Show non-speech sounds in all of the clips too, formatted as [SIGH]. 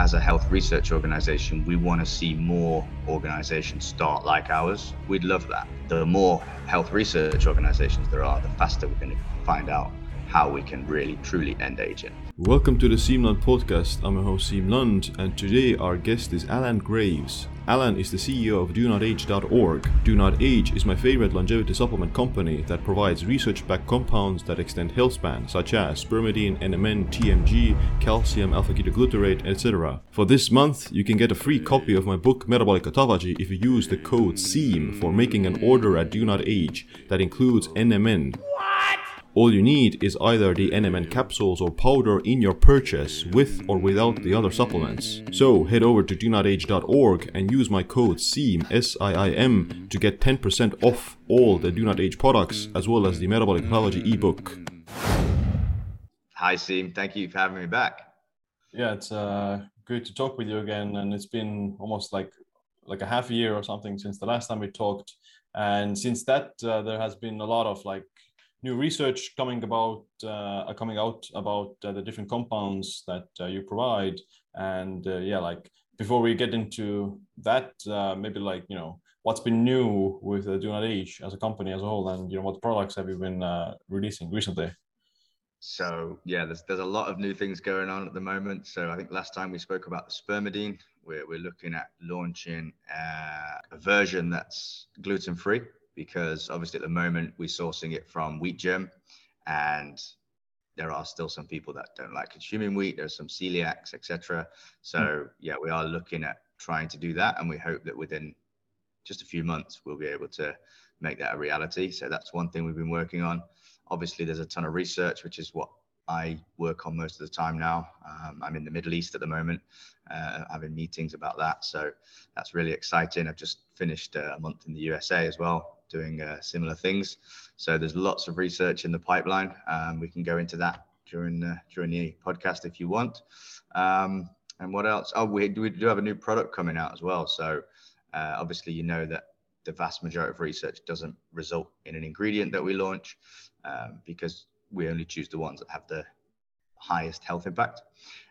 as a health research organization, we want to see more organizations start like ours. We'd love that. The more health research organizations there are, the faster we're going to find out how we can really truly end aging. Welcome to the Siim podcast. I'm your host Siim Lund, and today our guest is Alan Graves. Alan is the CEO of DoNotAge.org. Do Not Age is my favorite longevity supplement company that provides research-backed compounds that extend health span, such as spermidine, NMN, TMG, calcium, alpha-ketoglutarate, etc. For this month, you can get a free copy of my book Metabolic Autophagy if you use the code SIIM for making an order at Do Not Age that includes NMN. All you need is either the NMN capsules or powder in your purchase with or without the other supplements. So head over to donotage.org and use my code SIIM, S-I-I-M, to get 10% off all the Do Not Age products as well as the Metabolic Autophagy ebook. Hi, Siim. Thank you for having me back. Yeah, it's uh, good to talk with you again. And it's been almost like like a half a year or something since the last time we talked. And since that, uh, there has been a lot of like new research coming about uh, coming out about uh, the different compounds that uh, you provide. And uh, yeah like before we get into that uh, maybe like you know what's been new with uh, age as a company as a whole and you know what products have you been uh, releasing recently? So yeah there's, there's a lot of new things going on at the moment. So i think last time we spoke about the spermidine we're, we're looking at launching a version that's gluten free because obviously at the moment we're sourcing it from wheat germ and there are still some people that don't like consuming wheat there's some celiacs etc so mm. yeah we are looking at trying to do that and we hope that within just a few months we'll be able to make that a reality so that's one thing we've been working on obviously there's a ton of research which is what I work on most of the time now. Um, I'm in the Middle East at the moment, uh, having meetings about that. So that's really exciting. I've just finished uh, a month in the USA as well, doing uh, similar things. So there's lots of research in the pipeline. Um, we can go into that during the, during the podcast if you want. Um, and what else? Oh, we, we do have a new product coming out as well. So uh, obviously, you know that the vast majority of research doesn't result in an ingredient that we launch um, because we only choose the ones that have the highest health impact.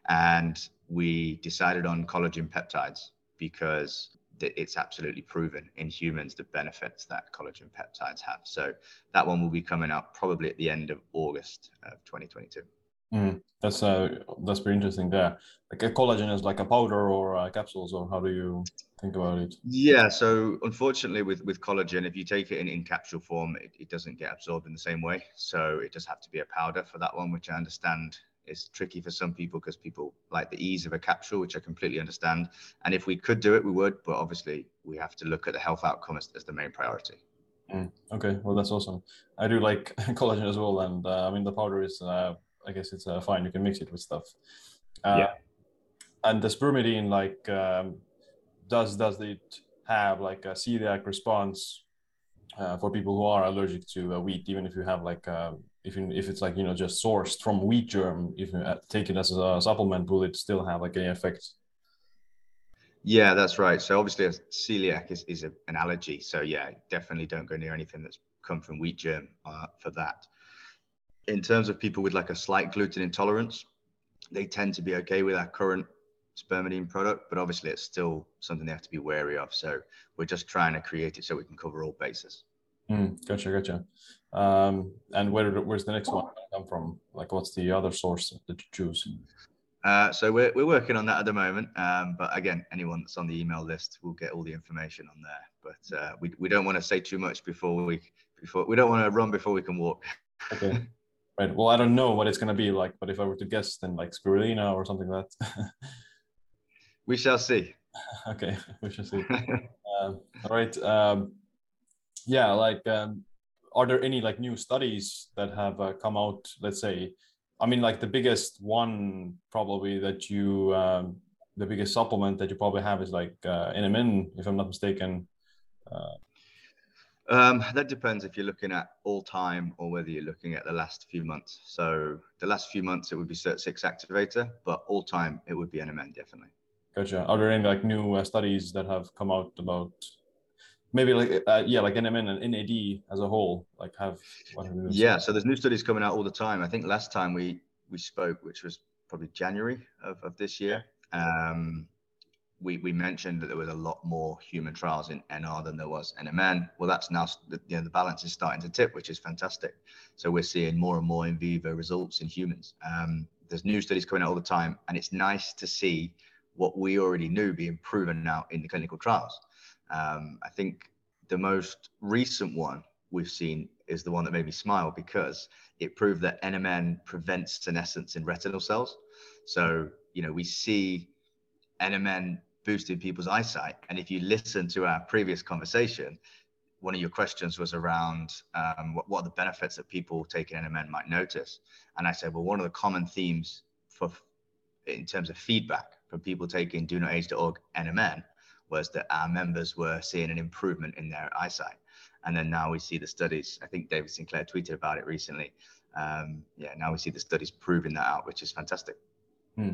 And we decided on collagen peptides because it's absolutely proven in humans the benefits that collagen peptides have. So that one will be coming out probably at the end of August of 2022. Mm, that's uh, that's very interesting there. Like a collagen is like a powder or uh, capsules, or how do you think about it? Yeah, so unfortunately, with with collagen, if you take it in, in capsule form, it, it doesn't get absorbed in the same way. So it does have to be a powder for that one, which I understand is tricky for some people because people like the ease of a capsule, which I completely understand. And if we could do it, we would, but obviously we have to look at the health outcome as, as the main priority. Mm, okay, well that's awesome. I do like [LAUGHS] collagen as well, and uh, I mean the powder is, uh, I guess it's uh, fine. You can mix it with stuff. Uh, yeah. And the spermidine, like, um, does does it have like a celiac response uh, for people who are allergic to uh, wheat, even if you have like um, if you, if it's like you know just sourced from wheat germ, if you take it as a supplement, will it still have like any effect? Yeah, that's right. So obviously, celiac is, is an allergy. So yeah, definitely don't go near anything that's come from wheat germ uh, for that. In terms of people with like a slight gluten intolerance, they tend to be okay with our current spermidine product, but obviously it's still something they have to be wary of. So we're just trying to create it so we can cover all bases. Mm, gotcha, gotcha. Um, and where where's the next one come from? Like, what's the other source that you choose? Uh, so we're, we're working on that at the moment. Um, but again, anyone that's on the email list will get all the information on there. But uh, we, we don't want to say too much before we before we don't want to run before we can walk. Okay. [LAUGHS] Right. Well, I don't know what it's going to be like, but if I were to guess, then like spirulina or something like that. we shall see. [LAUGHS] okay, we shall see. [LAUGHS] um, all right. Um, yeah, like um, are there any like new studies that have uh, come out let's say i mean like the biggest one probably that you um, the biggest supplement that you probably have is like uh, nmn if i'm not mistaken uh, um, that depends if you're looking at all time or whether you're looking at the last few months. So the last few months it would be SIRT6 activator, but all time it would be NMN definitely. Gotcha. Are there any like new uh, studies that have come out about maybe like uh, yeah like nmn and nad as a whole like have yeah so there's new studies coming out all the time i think last time we we spoke which was probably january of, of this year Um, we, we mentioned that there was a lot more human trials in NR than there was NMN. Well, that's now you know the balance is starting to tip, which is fantastic. So we're seeing more and more in vivo results in humans. Um, there's new studies coming out all the time, and it's nice to see what we already knew being proven out in the clinical trials. Um, I think the most recent one we've seen is the one that made me smile because it proved that NMN prevents senescence in retinal cells. So, you know, we see NMN boosting people's eyesight. And if you listen to our previous conversation, one of your questions was around um, what, what, are the benefits that people taking NMN might notice. And I said, well, one of the common themes for in terms of feedback from people taking do not age.org NMN was that our members were seeing an improvement in their eyesight. And then now we see the studies. I think David Sinclair tweeted about it recently. Um, yeah, now we see the studies proving that out, which is fantastic. Hmm.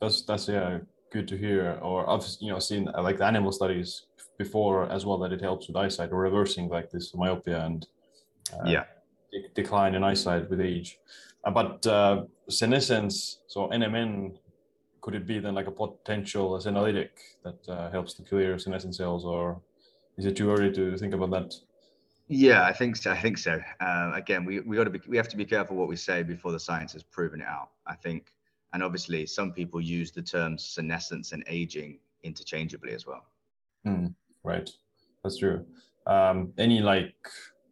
That's that's yeah, good to hear. Or I've you know seen uh, like the animal studies before as well that it helps with eyesight or reversing like this myopia and uh, yeah de- decline in eyesight with age. Uh, but uh, senescence, so NMN could it be then like a potential senolytic that uh, helps to clear senescent cells, or is it too early to think about that? Yeah, I think so. I think so. Uh, again, we we got to be we have to be careful what we say before the science has proven it out. I think, and obviously, some people use the terms senescence and aging interchangeably as well. Mm, right, that's true. Um, any like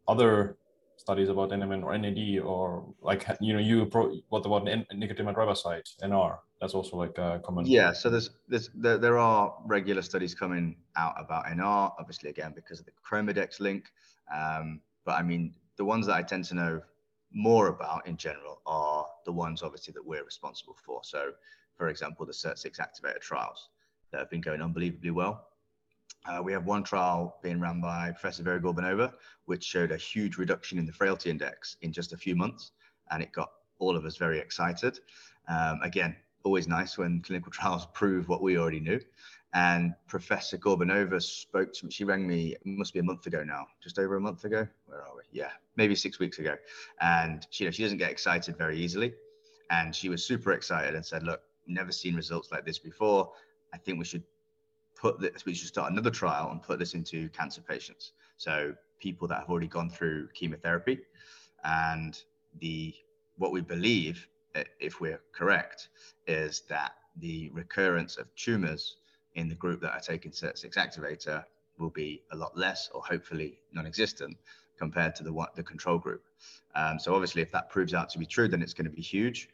other studies about NMN or NAD or like you know you pro, what about nicotinamide riboside NR? that's also like a common yeah so there's, there's there, there are regular studies coming out about nr obviously again because of the chromadex link um, but i mean the ones that i tend to know more about in general are the ones obviously that we're responsible for so for example the SIRT6 activator trials that have been going unbelievably well uh, we have one trial being run by Professor Vera Gorbunova, which showed a huge reduction in the frailty index in just a few months, and it got all of us very excited. Um, again, always nice when clinical [LAUGHS] trials prove what we already knew. And Professor Gorbanova spoke to me. She rang me, must be a month ago now, just over a month ago. Where are we? Yeah, maybe six weeks ago. And she, you know, she doesn't get excited very easily. And she was super excited and said, Look, never seen results like this before. I think we should put this, we should start another trial and put this into cancer patients. So people that have already gone through chemotherapy. And the what we believe if we're correct, is that the recurrence of tumors in the group that are taking SIRT6 activator will be a lot less or hopefully non-existent compared to the the control group. Um, so obviously, if that proves out to be true, then it's going to be huge.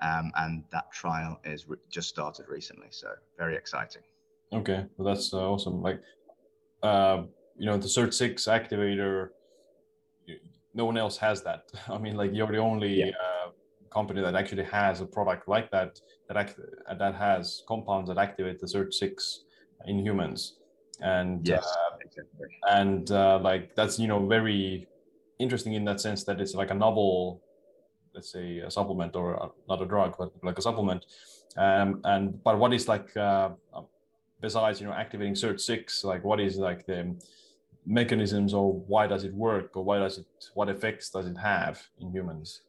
Um, and that trial is re- just started recently, so very exciting. Okay, well that's uh, awesome. Like, uh, you know, the SIRT6 activator, no one else has that. [LAUGHS] I mean, like you're the only yeah. uh, company that actually has a product like that that act, that has compounds that activate the SIRT6 in humans, and yes, uh, exactly. and uh, like that's you know very interesting in that sense that it's like a novel, let's say a supplement or a, not a drug but like a supplement, um, and but what is like uh, besides you know activating SIRT6, like what is like the mechanisms or why does it work or why does it what effects does it have in humans?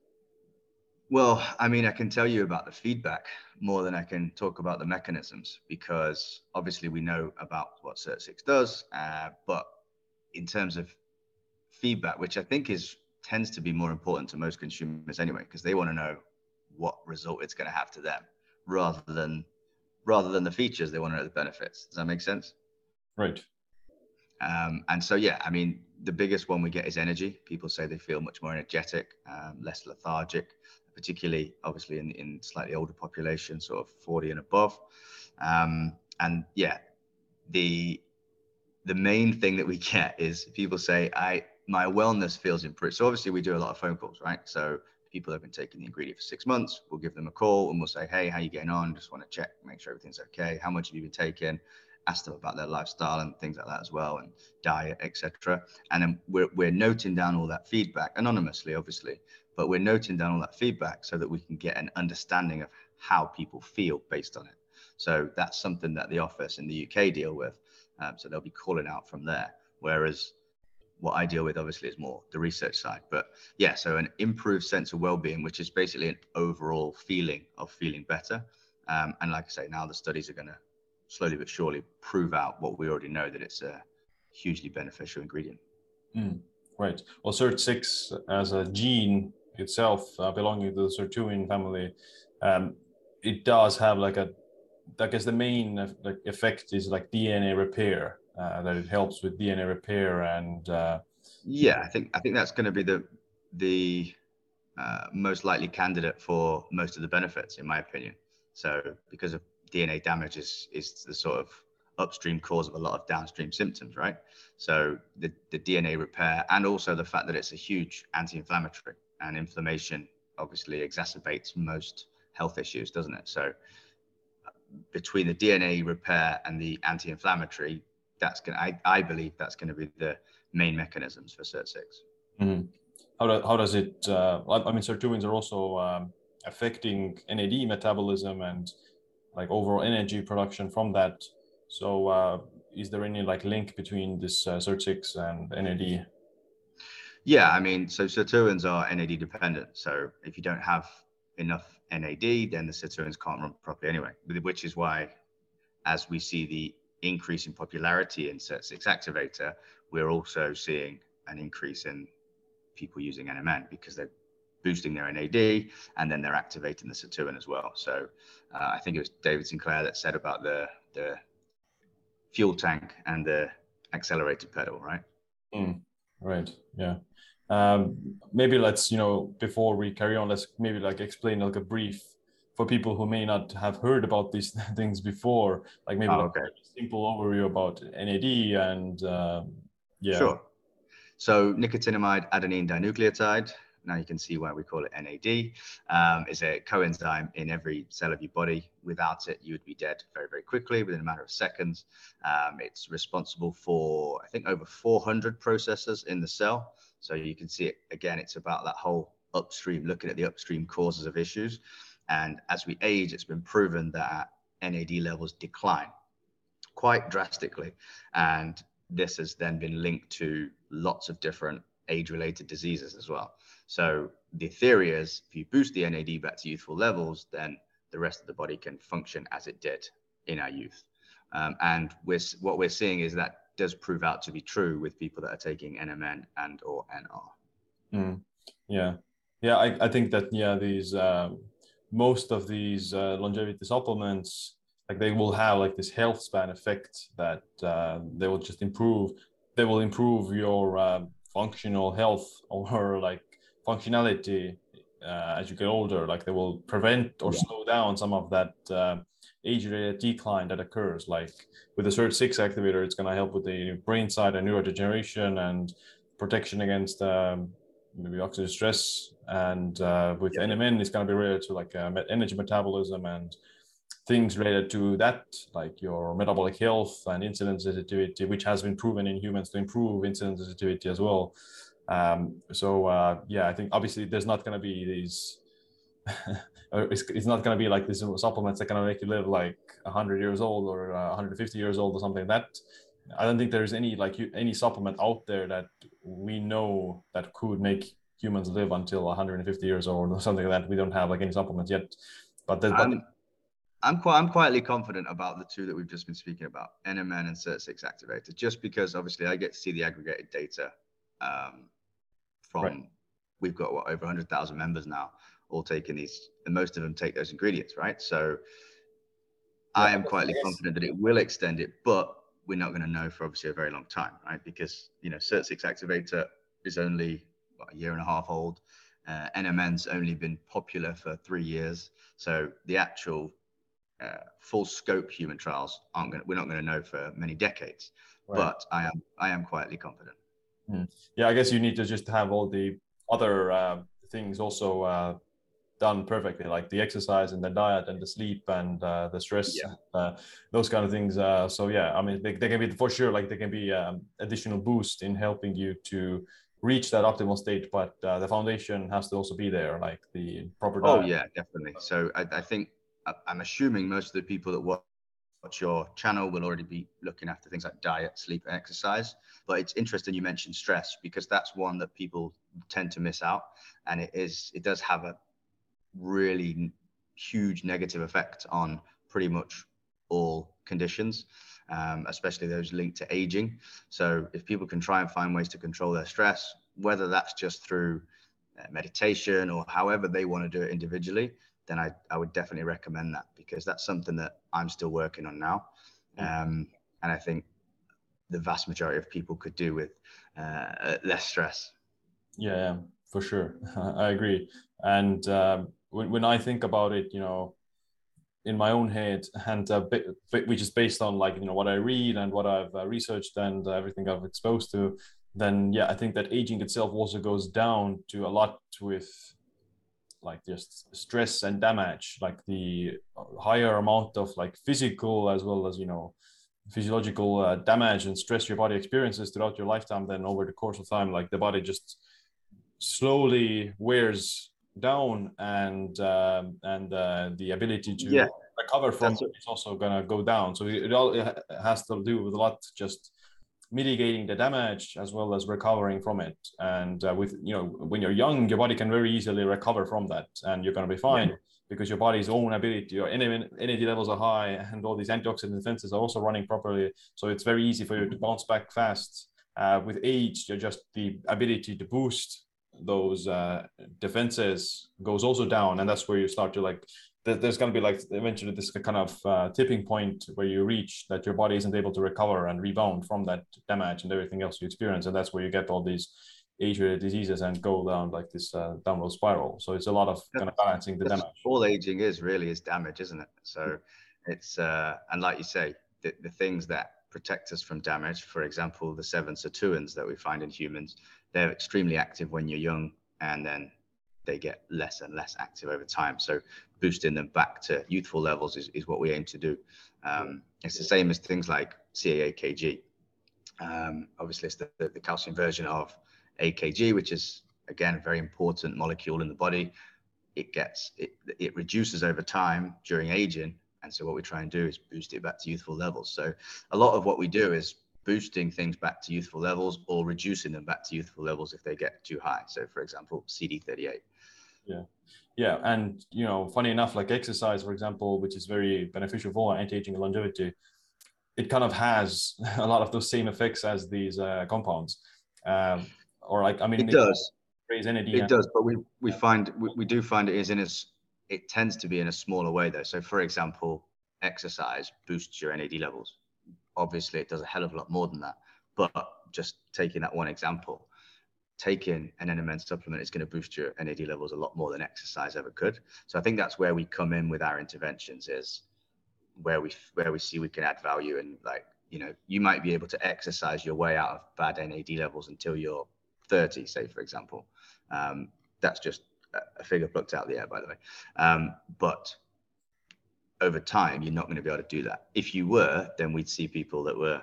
Well, I mean, I can tell you about the feedback more than I can talk about the mechanisms because obviously we know about what SIRT6 does, uh, but in terms of feedback, which I think is tends to be more important to most consumers anyway, because they want to know what result it's going to have to them rather than rather than the features. They want to know the benefits. Does that make sense? Right. Um, and so, yeah, I mean, the biggest one we get is energy. People say they feel much more energetic, um, less lethargic particularly obviously in, in slightly older population, sort of 40 and above. Um, and yeah, the the main thing that we [LAUGHS] get is people say, I my wellness feels improved. So obviously we do a lot of phone calls, right? So people have been taking the ingredient for six months, we'll give them a call and we'll say, Hey, how you getting on? Just want to check, make sure everything's okay. How much have you been taking? Ask them about their lifestyle and things like that as well, and diet, etc. And then we're, we're noting down all that feedback anonymously, obviously, but we're noting down all that feedback so that we can get an understanding of how people feel based on it. So that's something that the office in the UK deal with. Um, so they'll be calling out from there. Whereas what I deal with obviously is more the research side. But yeah, so an improved sense of well-being, which is basically an overall feeling of feeling better. Um, and like I say, now the studies are going to slowly but surely prove out what we already know that it's a hugely beneficial ingredient. Mm, right. Well, SIRT6 as a gene itself, uh, belonging to the sirtuin family, um, it does have like a, I guess the main uh, like effect is like DNA repair. Uh, that it helps with DNA repair and. Uh, yeah, I think I think that's going to be the the uh, most likely candidate for most of the benefits, in my opinion. So because of DNA damage is is the sort of upstream cause of a lot of downstream symptoms, right? So the, the DNA repair and also the fact that it's a huge anti-inflammatory and inflammation obviously exacerbates most health issues, doesn't it? So between the DNA repair and the anti-inflammatory, that's going I, I believe that's going to be the main mechanisms for SIRT6. Mm-hmm. How, do, how does it, uh, I mean, sirtuins are also um, affecting NAD metabolism and like overall energy production from that. So uh, is there any like link between this uh, SIRT6 and NAD? Yeah, I mean, so sirtuins are NAD dependent. So if you don't have enough NAD, then the sirtuins can't run properly anyway, which is why as we see the increase in popularity in SIRT6 activator, we're also seeing an increase in people using NMN because they're boosting their NAD and then they're activating the sirtuin as well. So uh, I think it was David Sinclair that said about the the fuel tank and the accelerated pedal, right? Mm, right. Yeah. Um, maybe let's you know before we carry on, let's maybe like explain like a brief for people who may not have heard about these [LAUGHS] things before, like maybe oh, okay. like a simple overview about NAD and um, yeah. Sure. So nicotinamide adenine dinucleotide now you can see why we call it NAD, um, is a coenzyme in every cell of your body. Without it, you would be dead very, very quickly within a matter of seconds. Um, it's responsible for, I think, over 400 processes in the cell. So you can see it again, it's about that whole upstream, looking at the upstream causes of issues. And as we age, it's been proven that NAD levels decline quite drastically. And this has then been linked to lots of different age related diseases as well. So the theory is if you boost the NAD back to youthful levels, then the rest of the body can function as it did in our youth. Um, and we're, what we're seeing is that does prove out to be true with people that are taking NMN and or NR. Mm, yeah, yeah, I, I think that yeah these um, most of these uh, longevity supplements like they will have like this health span effect that uh, they will just improve. They will improve your uh, functional health [LAUGHS] or like functionality uh, as you get older. Like they will prevent or yeah. slow down some of that uh, age-related decline that occurs. Like with the SIRT6 activator, it's going to help with the brain side and neurodegeneration and protection against um, maybe oxidative stress. And uh, with yeah. NMN, it's going to be related to like uh, energy metabolism and things related to that, like your metabolic health and insulin sensitivity, which has been proven in humans to improve insulin sensitivity as well. Um, so uh, yeah, I think obviously there's not going to be these. [LAUGHS] it's, it's not going to be like these supplements that going to make you live like 100 years old or uh, 150 years old or something. Like that I don't think there's any like any supplement out there that we know that could make humans live until 150 years old or something like that. We don't have like any supplements yet. But, the, I'm, I'm quite I'm quietly confident about the two that we've just been speaking about, NMN and SIRT6 activator, just because obviously I get to see the aggregated data um, from right. we've got what over 100,000 members now, all taking these, and most of them take those ingredients, right? So yeah, I am quietly confident that it will extend it, but we're not going to know for obviously a very long time, right? Because you know, SIRT6 activator is only what, a year and a half old. Uh, NMN's only been popular for three years, so the actual uh, full scope human trials aren't going. We're not going to know for many decades. Right. But I am I am quietly confident. Mm. Yeah, I guess you need to just have all the other uh, things also uh, done perfectly, like the exercise and the diet and the sleep and uh, the stress, yeah. Uh, those kind of things. Uh, so yeah, I mean, they, they, can be for sure like they can be um, additional boost in helping you to reach that optimal state, but uh, the foundation has to also be there, like the proper. Oh, diet. Oh yeah, definitely. So I, I think I'm assuming most of the people that watch watch your channel will already be looking after things like diet, sleep, and exercise. But it's interesting you mentioned stress because that's one that people tend to miss out, and it is it does have a really huge negative effect on pretty much all conditions, um, especially those linked to aging. So if people can try and find ways to control their stress, whether that's just through uh, meditation or however they want to do it individually, then I, I would definitely recommend that because that's something that I'm still working on now. Mm. Um, and I think the vast majority of people could do with uh, less stress. Yeah, for sure. [LAUGHS] I agree. And um, when, when I think about it, you know, in my own head, and uh, which is based on like you know what I read and what I've uh, researched and everything I've exposed to, then yeah, I think that aging itself also goes down to a lot with like just stress and damage, like the higher amount of like physical as well as you know physiological uh, damage and stress your body experiences throughout your lifetime. Then over the course of time, like the body just slowly wears down and um, and uh, the ability to yeah. recover from That's it is also gonna go down. So it all it has to do with a lot just mitigating the damage as well as recovering from it. And uh, with you know when you're young, your body can very easily recover from that, and you're gonna be fine. Yeah. Because your body's own ability, your energy levels are high, and all these antioxidant defenses are also running properly. So it's very easy for you to bounce back fast. Uh, with age, you're just the ability to boost those uh, defenses goes also down, and that's where you start to like. There's going to be like eventually this kind of uh, tipping point where you reach that your body isn't able to recover and rebound from that damage and everything else you experience, and that's where you get all these age-related diseases and go down like this uh, downward spiral. So it's a lot of kind of balancing the that's damage. All aging is really is damage, isn't it? So it's uh, and like you say, the, the things that protect us from damage, for example, the seven sirtuins that we find in humans, they're extremely active when you're young and then they get less and less active over time. So boosting them back to youthful levels is, is what we aim to do. Um, it's the same as things like CA-AKG. Um, obviously, it's the, the, the, calcium version of AKG, which is again a very important molecule in the body. It gets it, it reduces over time during aging, and so what we try and do is boost it back to youthful levels. So a lot of what we do is boosting things back to youthful levels or reducing them back to youthful levels if they get too high. So, for example, CD38. Yeah. Yeah. And, you know, funny enough, like exercise, for example, which is very beneficial for anti aging and longevity, it kind of has [LAUGHS] a lot of those same effects as these uh, compounds. Um, or, like, I mean, it, it does. Raise NAD it does, but we, we find we, we do find it is in as it tends to be in a smaller way though. So, for example, exercise boosts your NAD levels obviously it does a hell of a lot more than that. But just taking that one example, taking an NMN supplement is going to boost your NAD levels a lot more than exercise ever could. So I think that's where we come in with our interventions is where we where we see we can add value and like you know you might be able to exercise your way out of bad NAD levels until you're 30, say for example. Um, that's just a figure plucked out of the air, by the way. Um, but over time, you're not going to be able to do that. If you were, then we'd see people that were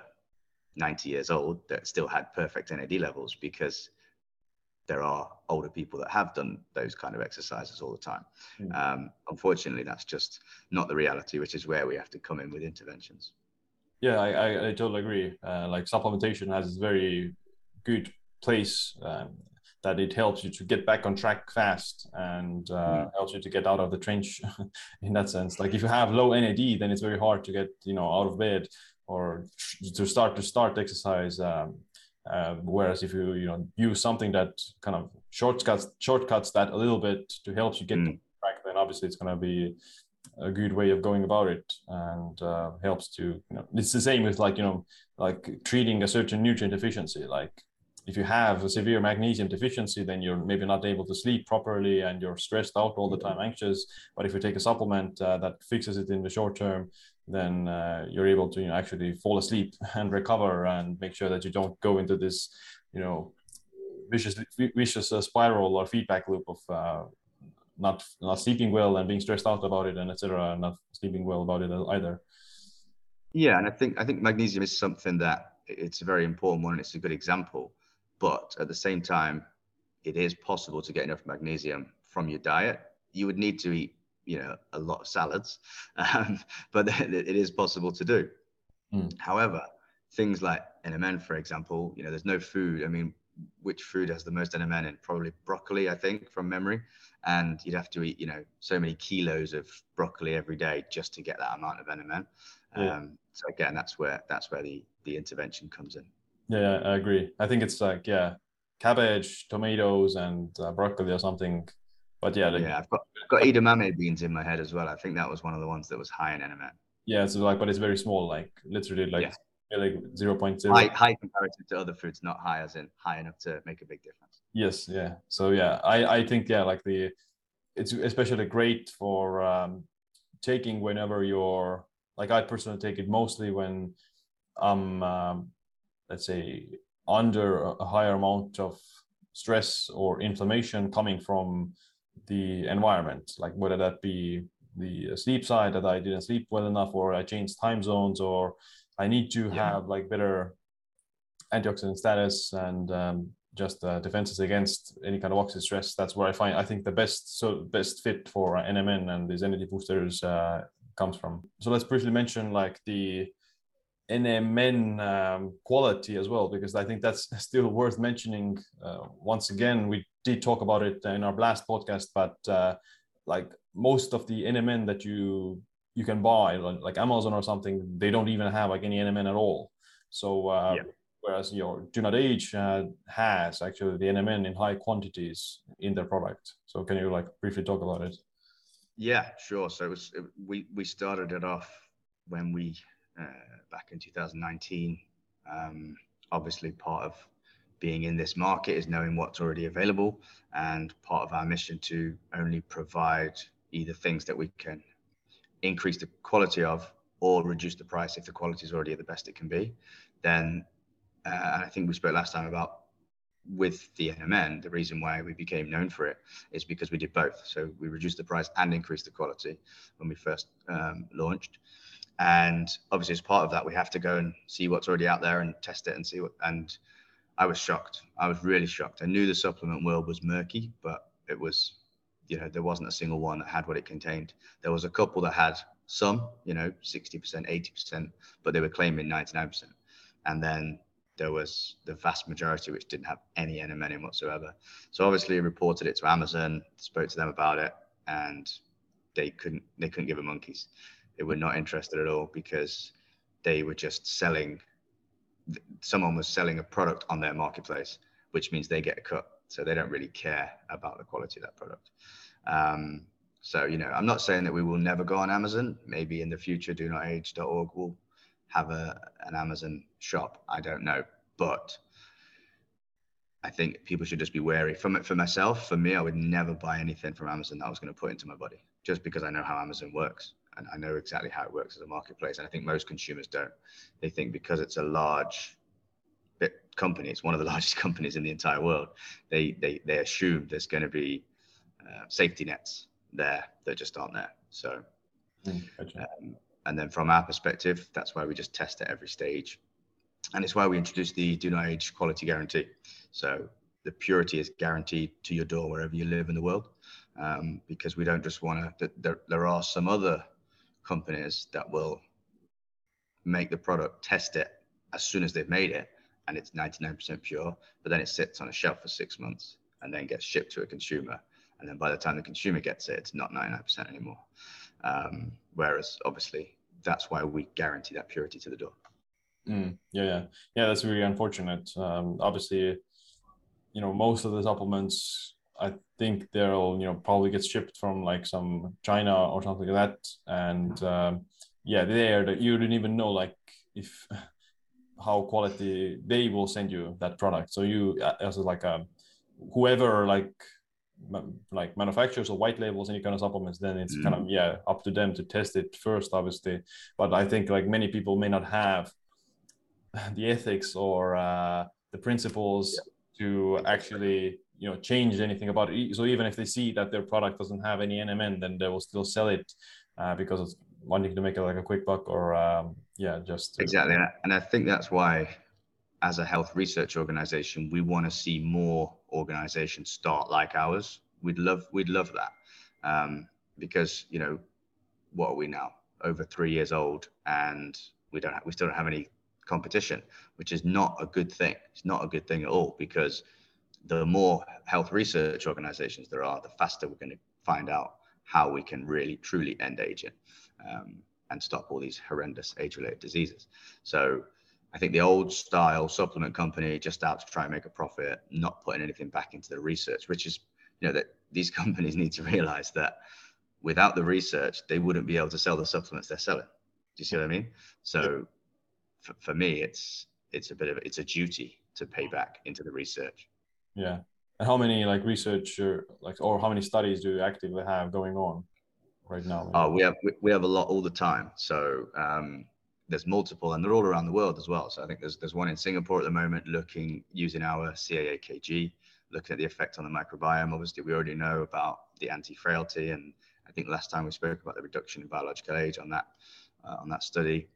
90 years old that still had perfect NAD levels because there are older people that have done those kind of exercises all the time. Mm. Um, unfortunately, that's just not the reality, which is where we have to come in with interventions. Yeah, I, I, I totally agree. Uh, like supplementation has a very good place um, that it helps you to get back on track fast and uh, mm. helps you to get out of the trench [LAUGHS] in that sense like if you have low nad then it's very hard to get you know out of bed or to start to start exercise um, uh, whereas if you you know use something that kind of shortcuts shortcuts that a little bit to help you get mm. track then obviously it's going to be a good way of going about it and uh, helps to you know it's the same with like you know like treating a certain nutrient deficiency like if you have a severe magnesium deficiency, then you're maybe not able to sleep properly and you're stressed out all the time, anxious. But if you take a supplement uh, that fixes it in the short term, then uh, you're able to you know, actually fall asleep [LAUGHS] and recover and make sure that you don't go into this, you know, vicious vicious uh, spiral or feedback loop of uh, not not sleeping well and being stressed out about it and etc. Not sleeping well about it either. Yeah, and I think I think magnesium is something that it's a very important one. And it's a good example but at the same time, it is possible to get enough magnesium from your diet. You would need to eat, you know, a lot of salads, [LAUGHS] um, but it is possible to do. Mm. However, things like NMN, for example, you know, there's no food. I mean, which food has the most NMN in? Probably broccoli, I think, from memory. And you'd have to eat, you know, so many kilos of broccoli every day just to get that amount of NMN. Yeah. Um, so again, that's where that's where the the intervention comes in. Yeah, I agree. I think it's like yeah, cabbage, tomatoes, and uh, broccoli or something. But yeah, like, yeah, I've got I've got edamame beans in my head as well. I think that was one of the ones that was high in NMN. Yeah, so like, but it's very small, like literally like yeah. like zero point zero. High, high comparative to other foods, not high as in high enough to make a big difference. Yes, yeah. So yeah, I I think yeah, like the it's especially great for um, taking whenever you're like I personally take it mostly when I'm um, let's say under a higher amount of stress or inflammation coming from the environment, like whether that be the sleep side that I didn't sleep well enough, or I changed time zones, or I need to yeah. have like better antioxidant status and um, just uh, defenses against any kind of oxidative stress. That's where I find I think the best so best fit for NMN and these energy boosters uh, comes from. So let's briefly mention like the NMN um, quality as well, because I think that's [LAUGHS] still worth mentioning. Uh, once again, we did talk about it in our last podcast, but uh, like most of the NMN that you you can buy, like Amazon or something, they don't even have like any NMN at all. So uh, yeah. whereas your Do Not Age uh, has actually the NMN in high quantities in their product. So can you like briefly talk about it? Yeah, sure. So it was, it, we we started it off when we back in 2019. Um, obviously, part of being in this market is knowing what's already available, and part of our mission to only provide either things that we can increase the quality of or reduce the price if the quality is already at the best it can be. Then, uh, I think we spoke last time about with the NMN, the reason why we became known for it is because we did both. So we reduced the price and increased the quality when we first um, launched. And obviously, as part of that, we have to go and see what's already out there and test it and see what. And I was shocked. I was really shocked. I knew the supplement world was murky, but it was, you know, there wasn't a single one that had what it contained. There was a couple that had some, you know, 60%, 80%, but they were claiming 99%. And then there was the vast majority which didn't have any NMN whatsoever. So obviously reported it to Amazon, spoke to them about it, and they couldn't they couldn't give a monkeys. They were not interested at all because they were just selling. Someone was selling a product on their marketplace, which means they get a cut. So they don't really care about the quality of that product. Um, so you know, I'm not saying that we will never go on Amazon. Maybe in the future, do not age.org will have a an Amazon shop. I don't know, but I think people should just be wary. From it for myself, for me, I would never buy anything from Amazon that I was going to put into my body, just because I know how Amazon works and I know exactly how it works as a marketplace. And I think most consumers don't. They think because it's a large bit company, it's one of the [LAUGHS] largest companies in the entire world. They they they assume there's going to be uh, safety nets there that just aren't there. So. Mm, um, and then from our perspective, that's why we just test at every stage. And it's why we introduced the do not age quality guarantee. So the purity is guaranteed to your door wherever you live in the world. Um, because we don't just want to, there, there are some other companies that will make the product, test it as soon as they've made it, and it's 99% pure, but then it sits on a shelf for six months and then gets shipped to a consumer. And then by the time the consumer gets it, it's not 99% anymore. Um, whereas obviously that's why we guarantee that purity to the door. Mm, yeah, yeah, yeah. That's really unfortunate. Um, obviously, you know, most of the supplements, I think they'll, you know, probably get shipped from like some China or something like that, and um, yeah, there that you didn't even know like if [LAUGHS] how quality they will send you that product. So you as like a um, whoever like like manufacturers or white labels any kind of supplements then it's mm. kind of mm. yeah up to them to test it first obviously but i think like many people may not have [LAUGHS] the ethics or uh, the principles yeah. to actually you know change anything about it so even if they see that their product doesn't have any nmn then they will still sell it uh, because it's wanting to make it like a quick buck or um, yeah just exactly and i think that's why as a health research organization, we want to see more organizations start like ours. We'd love we'd love that um, because you know what are we now over three years old and we don't have, we still don't have any competition, which is not a good thing. It's not a good thing at all because the more health research organizations there are, the faster we're going to find out how we can really truly end aging um, and stop all these horrendous age-related diseases. So I think the old style supplement company just out to try and make a profit, not putting anything back into the research, which is, you know, that these [LAUGHS] companies need to realize that without the research, they wouldn't be able to sell the supplements they're selling. Do you see what I mean? So for, for me, it's it's a bit of it's a duty to pay back into the research. Yeah. And how many like research or like or how many studies do you actively have going on right now? Oh, we have we have a lot all the time. So um, there's multiple, and they're all around the world as well. So I think there's there's one in Singapore at the moment looking using our CA-AKG, looking at the effect on the microbiome. Obviously, we already know about the anti-frailty, and I think last time we spoke about the reduction in biological age on that uh, on that study.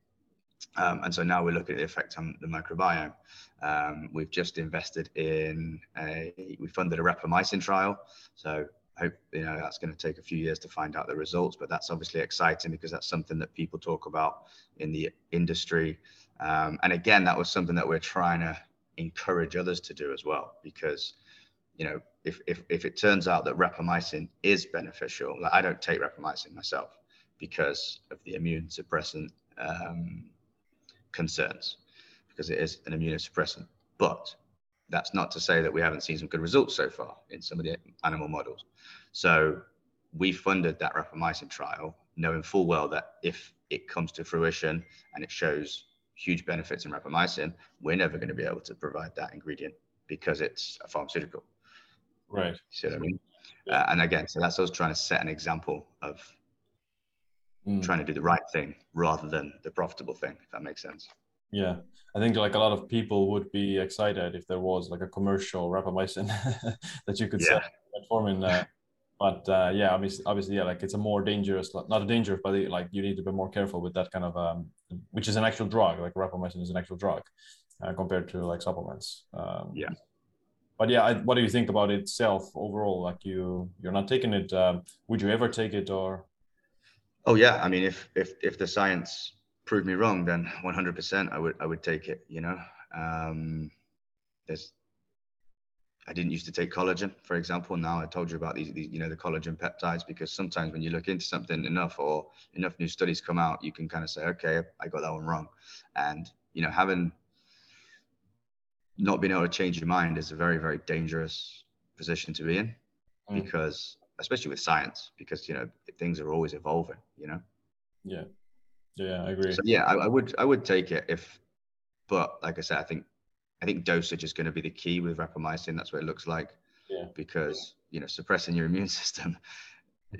Um, and so now we're looking at the effect on the microbiome. Um, we've just invested in a, we funded a rapamycin trial. So I hope, you know, that's going to take a few years to find out the results, but that's obviously exciting because that's something that people talk about in the industry. Um, and again, that was something that we're trying to encourage others to do as well, because, you know, if, if, if it turns out that rapamycin is beneficial, like I don't take rapamycin myself because of the immune suppressant um, concerns because it is an immunosuppressant. But that's not to say that we haven't seen some good results so far in some of the animal models. So we funded that rapamycin trial, knowing full well that if it comes to fruition and it shows huge benefits in rapamycin, we're never going to be able to provide that ingredient because it's a pharmaceutical. Right. See what I mean? Uh, and again, so that's us trying to set an example of mm. trying to do the right thing rather than the profitable thing, if that makes sense. Yeah. I think like a lot of people would be excited if there was like a commercial rapamycin [LAUGHS] that you could yeah. sell in uh, but uh, yeah, obviously, obviously, yeah, like it's a more dangerous, not a dangerous, but like you need to be more careful with that kind of, um, which is an actual drug. Like rapamycin is an actual drug uh, compared to like supplements. Um, yeah. But yeah, I, what do you think about itself overall? Like you, you're not taking it. Um, would you ever take it or? Oh yeah, I mean, if if if the science proved me wrong, then 100% I would I would take it. You know, um, there's I didn't used to take collagen, for example. Now I told you about these, these, you know, the collagen peptides, because sometimes when you look into something enough or enough new studies come out, you can kind of say, okay, I got that one wrong. And, you know, having not being able to change your mind is a very, very dangerous position to be in mm. because, especially with science, because, you know, things are always evolving, you know? Yeah. Yeah, I agree. So, yeah, I, I would, I would take it if, but like I said, I think I think dosage is going to be the key with rapamycin. That's what it looks like. Yeah. Because you know, suppressing your immune [LAUGHS] system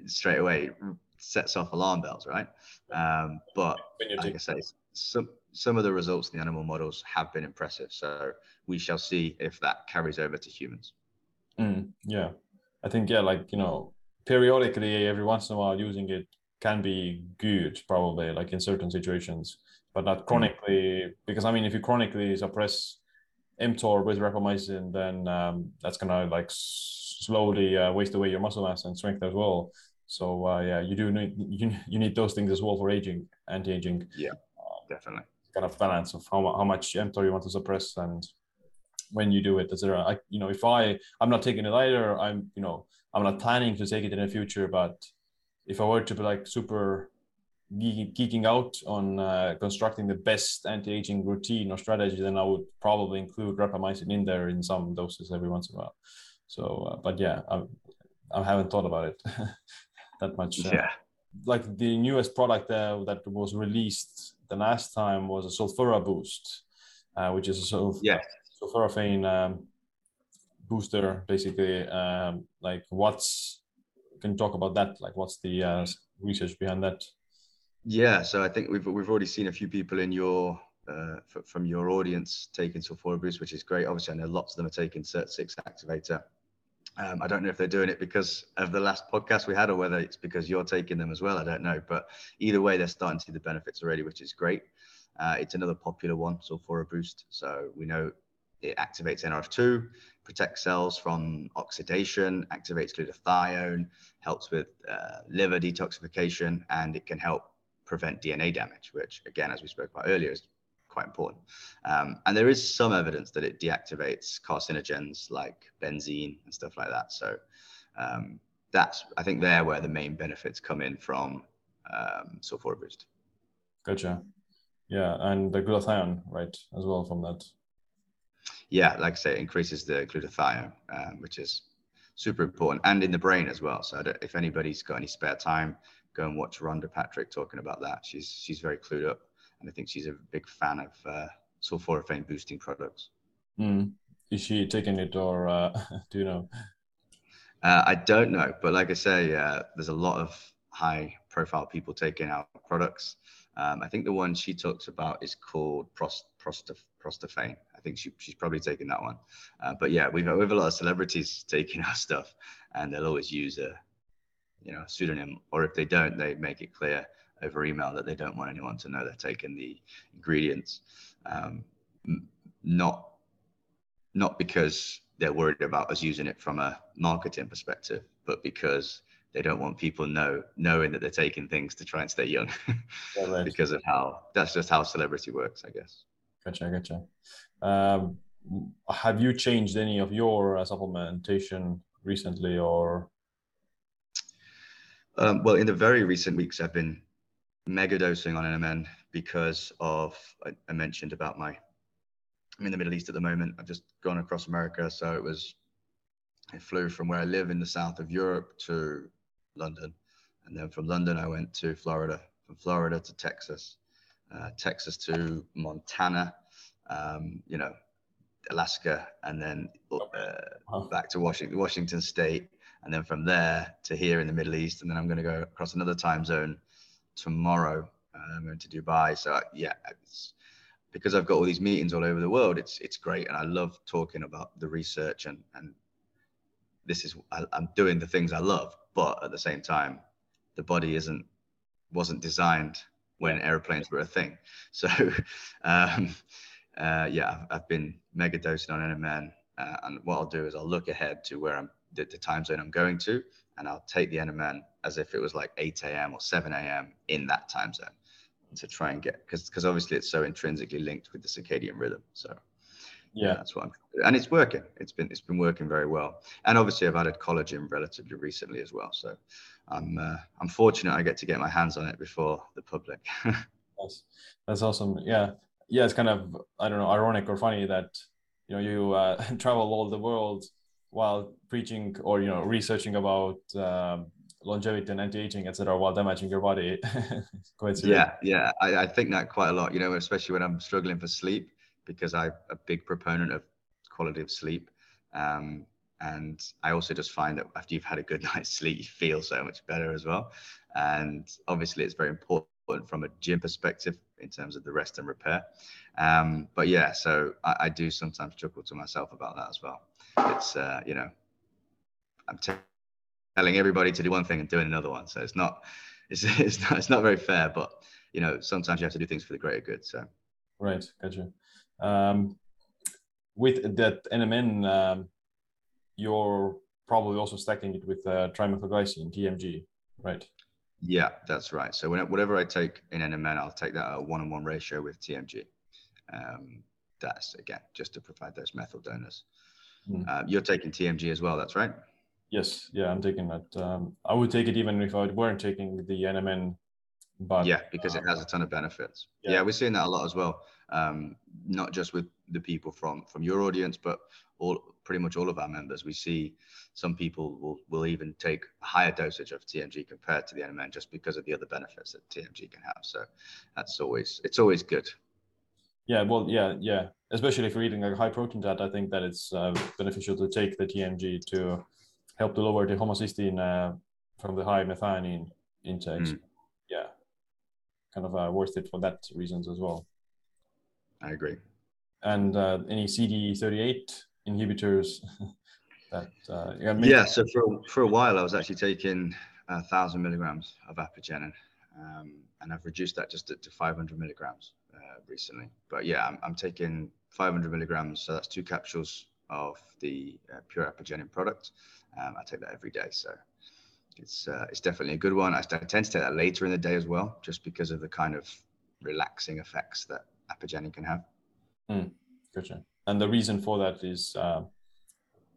straight away sets off alarm bells, right? Um, but like I say, some some of the results in the animal models have been impressive. So we shall see if that carries over to humans. Mm, yeah, I think yeah, like you know, periodically, every once in a while, using it can be good, probably like in certain situations, but not mm. chronically. Mm. Because I mean, if you chronically suppress mTOR with rapamycin, then um, that's gonna like slowly uh, waste away your muscle mass and strength as well. So uh, yeah, you do need you, you need those things as well for aging, anti-aging. Yeah, definitely. Kind of balance of how, how much mTOR you want to suppress and when you do it, etc. I you know if I I'm not taking it either. I'm you know I'm not planning to take it in the future, but if I were to be like super geeking out on uh, constructing the best anti-aging routine or strategy, then I would probably include rapamycin in there in some doses every once in a while. So, uh, but yeah, I, I haven't thought about it [LAUGHS] that much. Uh, yeah. Like the newest product uh, that was released the last time was a Sulfura Boost, uh, which is a sort of yeah. Sulforaphane um, booster, basically. Um, like, what's can talk about that? Like, what's the uh, research behind that? Yeah, so I think we've we've already seen a few people in your uh, from your audience taking sulfura boost, which is great. Obviously, I know lots of them are taking SIRT6 activator. Um, I don't know if they're doing it because of the last podcast we had, or whether it's because you're taking them as well. I don't know, but either way, they're starting to see the benefits already, which is great. Uh, it's another popular one, sulfura boost. So we know it activates NRF2, protects cells from oxidation, activates glutathione, helps with uh, liver detoxification, and it can help prevent DNA damage, which again, as we spoke about earlier, is quite important. Um, and there is some evidence that it deactivates carcinogens like benzene and stuff like that. So um, that's I think there where the main benefits come in from um, sulfura boost. Gotcha. Yeah, and the glutathione, right, as well from that. Yeah, like I say, it increases the glutathione, um, which is super important, and in the brain as well. So if anybody's got any spare time, go and watch Rhonda Patrick talking about that. She's she's very clued up, and I think she's a big fan of uh, sulforaphane boosting products. Mm. Is she taking it, or uh, [LAUGHS] do you know? Uh, I don't know, but like I say, uh, there's a lot of high-profile people taking our products. Um, I think the one she talks about is called prost, prost, Prostaphane. I think she, she's probably taken that one. Uh, but yeah, we've, we have a lot of celebrities taking [LAUGHS] our stuff, and they'll always use a you know pseudonym, or if they don't, they make it clear over email that they don't want anyone to know they're taking the ingredients. Um, not not because they're worried about us using it from a marketing perspective, but because they don't want people know knowing that they're taking things to try and stay young [LAUGHS] because of how that's just how celebrity works, I guess. Gotcha, gotcha. Um, have you changed any of your uh, supplementation recently, or? Um, well, in the very recent weeks, I've been mega dosing on NMN because of I, I mentioned about my I'm in the Middle East at the moment. I've just gone across America, so it was I flew from where I live in the south of Europe to London, and then from London I went to Florida. From Florida to Texas, uh, Texas to Montana, um, you know, Alaska, and then uh, back to Washington, Washington State, and then from there to here in the Middle East, and then I'm going to go across another time zone tomorrow. Uh, I'm going to Dubai. So yeah, because I've got all these meetings all over the world, it's it's great, and I love talking about the research and and this is I, am doing the things I love, but at the same time, the body isn't wasn't designed when airplanes were a thing. [LAUGHS] So um, uh, yeah, I've, I've, been mega dosing on NMN, uh, and what I'll do is I'll look ahead to where I'm the, the time zone I'm going to, and I'll take the NMN as if it was like 8 a.m. or 7 a.m. in that time zone to try and get because because obviously it's so intrinsically linked with the circadian rhythm. So yeah, that's what I'm and it's working. It's been it's been working very well. And obviously I've added collagen relatively recently as well. So I'm uh, I'm fortunate I get to get my hands on it before the public. [LAUGHS] that's that's awesome. Yeah, yeah. It's kind of I don't know ironic or funny that you know you uh, [LAUGHS] travel all the world while preaching or you know researching about um, longevity and anti-aging, etc., while damaging your body. [LAUGHS] quite yeah, yeah, I, I, think that quite a lot. You know, especially when I'm struggling for sleep, because I'm a big proponent of quality of sleep. Um, and I also just find that after you've had a good [LAUGHS] night's sleep, you feel so much better as well. And obviously, it's very important from a gym perspective in terms of the rest and repair. Um, but yeah, so I, I, do sometimes chuckle to myself about that as well. It's uh, you know, I'm t- telling everybody to do one thing and doing another one. So it's not, [LAUGHS] it's, it's not, it's not very fair, but you know, sometimes you have to do things for the greater good. So. Right. Gotcha. Um, with that NMN, um, you're probably also stacking it with uh, trimethylglycine, TMG, right? Yeah, that's right. So when, whatever I take in NMN, I'll take that at a one-on-one ratio with TMG. Um, that's again just to provide those methyl donors. Mm. Uh, you're taking TMG as well. That's right. Yes, yeah, I'm taking that. Um, I would take it even if I weren't taking the NMN. But yeah, because uh, it has a ton of benefits. Yeah. yeah. we're seeing that a lot as well. Um, not just with the people from from your audience, but all pretty much all of our members. We see some people will will even take a higher dosage of TMG compared to the NMN just because of the other benefits that TMG can have. So that's always it's always good. Yeah, well, yeah, yeah. Especially if you're eating a high protein diet, I think that it's uh, beneficial to take the TMG to help to lower the homocysteine uh, from the high methionine intake. Mm. Yeah, kind of uh, worth it for that reasons as well. I agree. And uh, any CD38 inhibitors [LAUGHS] that uh, yeah. So for for a while, I was actually taking a thousand milligrams of apigenin, um, and I've reduced that just to, to 500 milligrams uh, recently. But yeah, I'm, I'm taking 500 milligrams, so that's two capsules of the uh, pure apigenin product um, I take that every day. So it's uh, it's definitely a good one. I, I, tend to take that later in the day as well, just because of the kind of relaxing effects that apigenin can have. Mm, gotcha. And the reason for that is uh,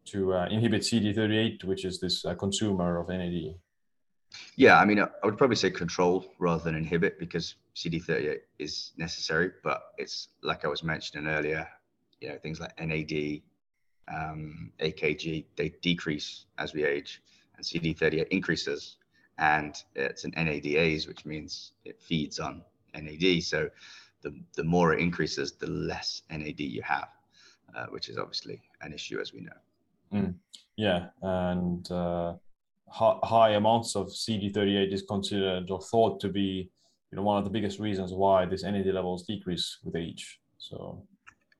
to uh, inhibit CD38, which is this uh, consumer of NAD. Yeah, I mean, I would probably say control rather than inhibit because CD38 is necessary, but it's like I was mentioning earlier, you know, things like NAD, um, AKG, they decrease as we age, and CD38 increases, and it's an NADase, which means it feeds on NAD. So the, the more it increases, the less NAD you have, uh, which is obviously an issue as we know. Mm. Yeah, and uh, high amounts of CD38 is considered or thought to be, you know, one of the biggest reasons why this NAD levels decrease with age. So.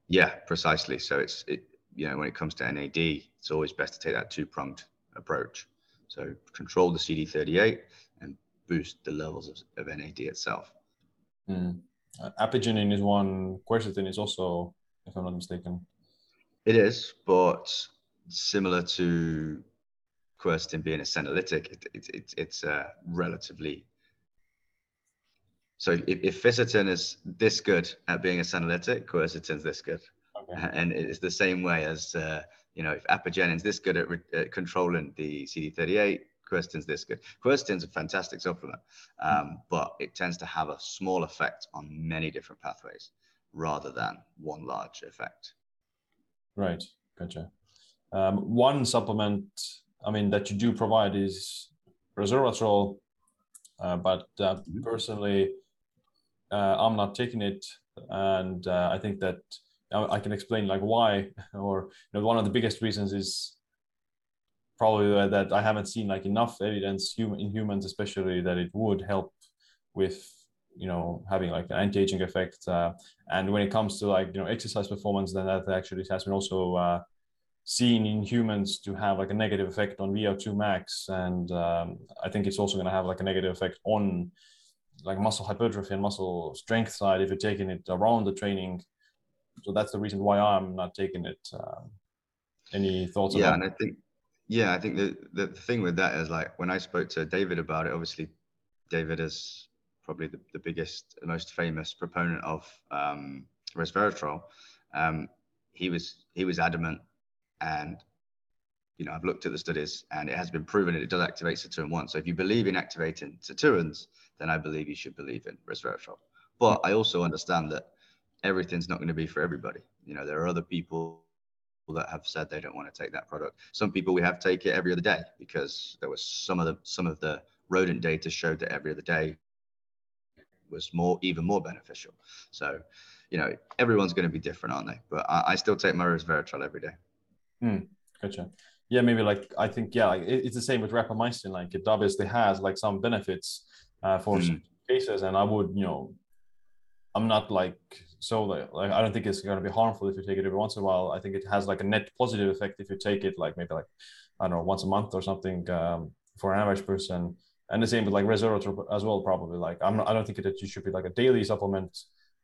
Yeah, precisely. So it's it, you know, when it comes to NAD, it's always best to take that two pronged approach. So control the CD38 and boost the levels of, of NAD itself. Mm. Uh, apigenin is one. Quercetin is also, if I'm not mistaken. It is, but similar to quercetin being a senolytic, it, it, it, it's uh, relatively. So if, if Fisetin is this good at being a senolytic, quercetin's this good. Okay. [LAUGHS] And it's the same way as, uh, you know, if apigenin's this good at, re- at controlling the CD38, quercetin's this good. Quercetin's a fantastic supplement, um, but it tends to have a small effect on many different pathways rather than one large effect. Right, gotcha. Um, one supplement, I mean, that you do provide is resveratrol, uh, but uh, mm-hmm. personally, uh, I'm not taking it, and uh, I think that I can explain like why, [LAUGHS] or you know, one of the biggest reasons is probably that I haven't seen like enough evidence human in humans, especially that it would help with you know having like an anti-aging effect. Uh, and when it comes to like you know exercise performance, then that actually has been also uh, seen in humans to have like a negative effect on VO2 max, and um, I think it's also going to have like a negative effect on like muscle hypertrophy and muscle strength side if you're taking it around the training. So that's the reason why I'm not taking it. Um, any thoughts? Yeah, and I think yeah, I think the, the thing with that is like when I spoke to David about it, obviously David is probably the, the biggest, most famous proponent of um, resveratrol. Um, he was he was adamant and you know, I've looked at the studies and it has been proven that it does activate Sirtuin 1. So if you believe in activating sirtuins, then I believe you should believe in resveratrol. But I also understand that everything's not going to be for everybody. You know, there are other people that have said they don't want to take that product. Some people we have take it every other day because there was some of the some of the rodent data showed that every other day was more even more beneficial. So, you know, everyone's going to be different, aren't they? But I, I still take my resveratrol every day. Mm, gotcha. Yeah, maybe like I think yeah, like it, it's the same with rapamycin. Like it obviously has like some benefits uh, for mm. cases, and I would you know, I'm not like so like, I don't think it's going to be harmful if you take it every once in a while. I think it has like a net positive effect if you take it like maybe like I don't know once a month or something um, for an average person. And the same with like resveratrol as well, probably. Like I'm not, I don't think that you should be like a daily supplement,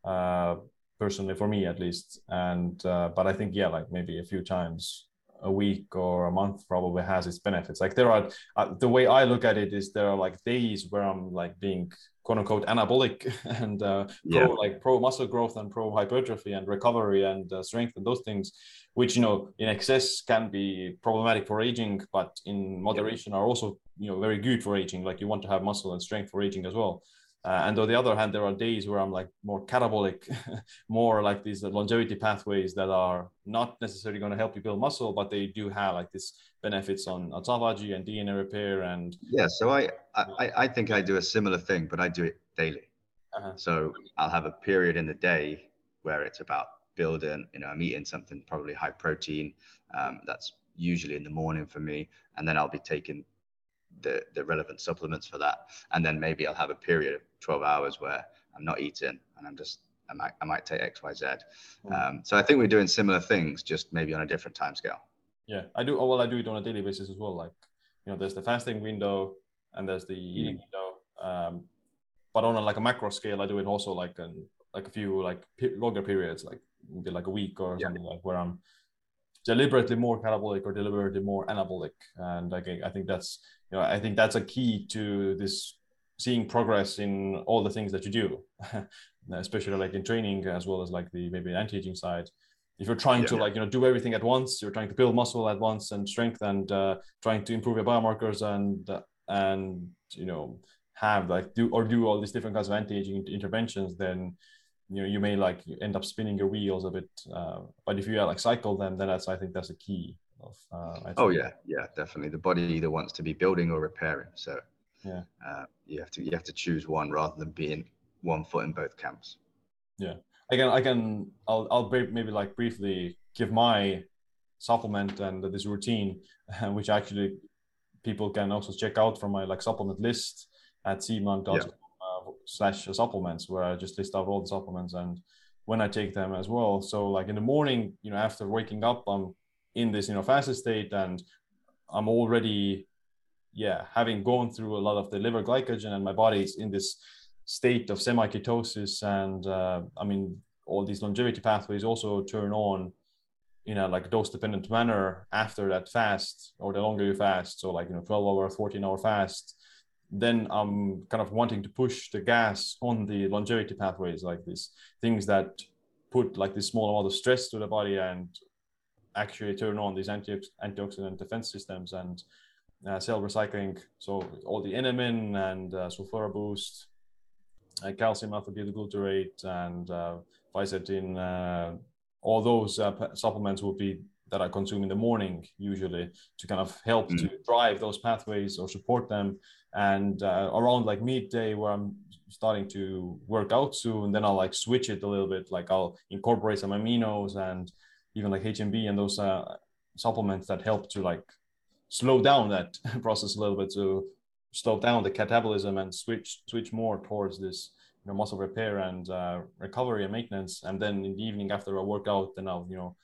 uh, personally for me at least. And uh, but I think yeah, like maybe a few times a week or a month probably has its benefits. Like there are uh, the way I look at it is there are like days where I'm like being quote unquote anabolic [LAUGHS] and uh, pro yeah. like pro muscle growth and pro hypertrophy and recovery and uh, strength and those things, which you know in excess can be problematic for aging, but in moderation are also you know very good for aging. Like you want to have muscle and strength for aging as well. Uh, and on the other hand, there are days where I'm like more catabolic, [LAUGHS] more like these longevity pathways that are not necessarily going to help you build muscle, but they do have like this benefits on autophagy and DNA repair. And yeah, so I I, I think I do a similar thing, but I do it daily. Uh-huh. So I'll have a period in the day where it's about building. You know, I'm eating something probably high protein. Um, that's usually in the morning for me, and then I'll be taking the, the relevant supplements for that. And then maybe I'll have a period of 12 hours where I'm not eating and I'm just, I might, I might take X, Y, Z. Mm. Um, so I think we're doing similar things, just maybe on a different time scale. Yeah, I do. Oh, well, I do it on a daily basis as well. Like, you know, there's the fasting window and there's the eating mm. window. Um, but on a, like a macro scale, I do it also like an, like a few like longer periods, like maybe like a week or yeah. something like where I'm deliberately more catabolic or deliberately more anabolic. And like, I think that's you know, I think that's a key to this seeing progress in all the things that you do. [LAUGHS] especially like in training as well as like the maybe anti-aging side if you're trying Yeah. to like you know do everything at once you're trying to build muscle at once and strength and uh, trying to improve your biomarkers and uh, and you know have like do or do all these different kinds of anti-aging interventions then you know you may like end up spinning your wheels a bit uh, but if you like cycle them then that's i think that's a key of uh, Oh yeah, yeah, definitely. The body either wants to be building or repairing. So Yeah. uh, you have to you have to choose one rather than being one foot in both camps. Yeah i can I can I'll I'll maybe like briefly give my supplement and this routine, [LAUGHS] which actually people can also check out from my like supplement list at siimland.com uh, slash supplements where I just list out all the supplements and when I take them as well. So like in the morning, you know, after waking up, I'm in this you know fasted state and I'm already yeah having gone through a lot of the liver glycogen and my body's in this state of semi-ketosis and uh, i mean all these longevity pathways also turn on in a like dose dependent manner after that fast or the longer you fast so like you know 12 hour 14 hour fast. Then i'm kind of wanting to push the gas on the longevity pathways like these things that put like this small amount of stress to the body and actually turn on these anti- antioxidant defense systems and uh, cell recycling so all the NMN and uh, sulfura boost uh, calcium alpha ketoglutarate and uh, fisetin, uh, all those uh, supplements will be that I consume in the morning usually to kind of help Mm. to drive those pathways or support them. And uh, around like midday where I'm starting to work out soon, then I'll like switch it a little bit. Like I'll incorporate some aminos and even like HMB and those uh, supplements that help to like slow down that [LAUGHS] process a little bit to slow down the catabolism and switch switch more towards this you know, muscle repair and uh, recovery and maintenance. And then in the evening after a workout, then I'll you know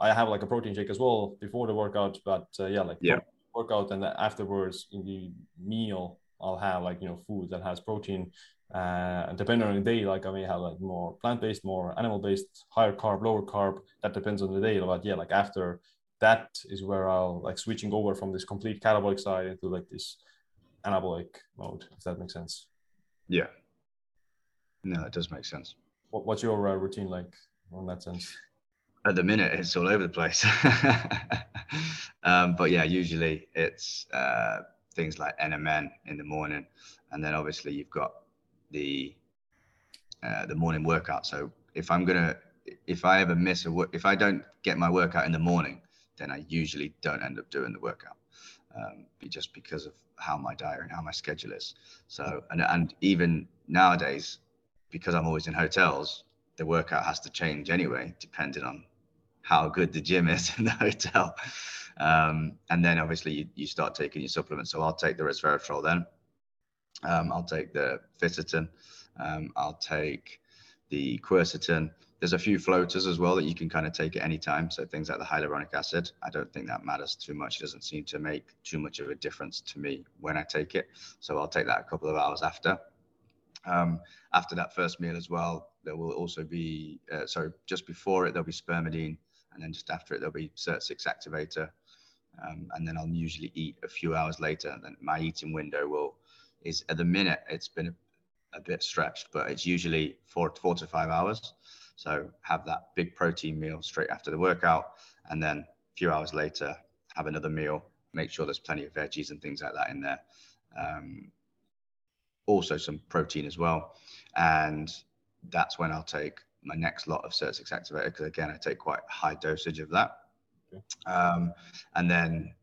I have like a protein shake as well before the workout. But uh, yeah, like Yeah. workout and afterwards in the meal I'll have like you know food that has protein. Uh, and depending on the day, like I may have like more plant-based, more animal-based, higher carb, lower carb. That depends on the day. But yeah, like after that is where I'll like switching over from this complete catabolic side into like this anabolic mode, if that makes sense. Yeah. No, it does make sense. What, what's your uh, routine like on that sense? At the minute, it's all over the place. [LAUGHS] um, but yeah, usually it's uh, things like NMN in the morning, and then obviously you've got the uh, the morning workout. So if I'm gonna, if I ever miss a work, if I don't get my workout in the morning, then I usually don't end up doing the workout, um, just because of how my diary and how my schedule is. So and and even nowadays, because I'm always in hotels, the workout has to change anyway, depending on how good the gym is [LAUGHS] in the hotel. Um, and then obviously you, you start taking your supplements. So I'll take the resveratrol then. Um, I'll take the fisetin. Um, I'll take the quercetin. There's a few floaters as well that you can kind of take at any time. So things like the hyaluronic acid. I don't think that matters too much. It doesn't seem to make too much of a difference to me when I take it. So I'll take that a couple of hours after. Um, after that first meal as well, there will also be, uh, sorry, just before it, there'll be spermidine. And then just after it, there'll be SIRT6 activator. Um, and then I'll usually eat a few hours later. And then my eating window will, is at the minute, it's been a, a bit stretched, but it's usually four, four to five hours. So have that big protein meal straight after the workout. And then a few hours later, have another meal. Make sure there's plenty of veggies and things like that in there. Um, also some protein as well. And that's when I'll take my next lot of SIRT6 activator because again, I take quite a high dosage of that. Um, and then